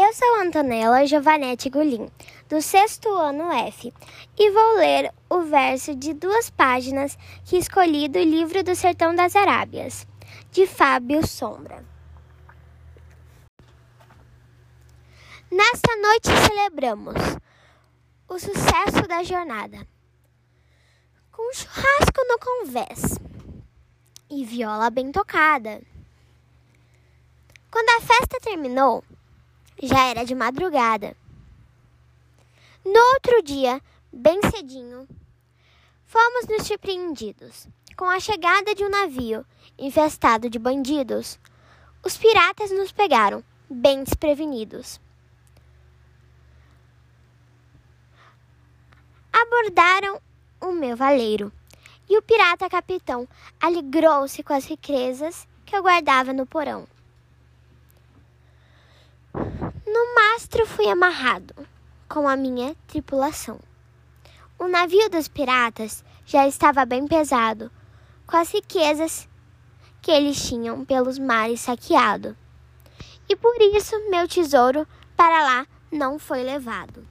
Eu sou Antonella Giovanetti Gulim, do sexto ano F, e vou ler o verso de duas páginas que escolhi do livro do Sertão das Arábias, de Fábio Sombra. Nesta noite celebramos o sucesso da jornada, com churrasco no convés e viola bem tocada. Quando a festa terminou, já era de madrugada. No outro dia, bem cedinho, fomos nos surpreendidos com a chegada de um navio infestado de bandidos. Os piratas nos pegaram bem desprevenidos. Abordaram o meu valeiro e o pirata capitão alegrou-se com as riquezas que eu guardava no porão. No mastro fui amarrado com a minha tripulação. O navio dos piratas já estava bem pesado, com as riquezas que eles tinham pelos mares saqueado. E por isso meu tesouro para lá não foi levado.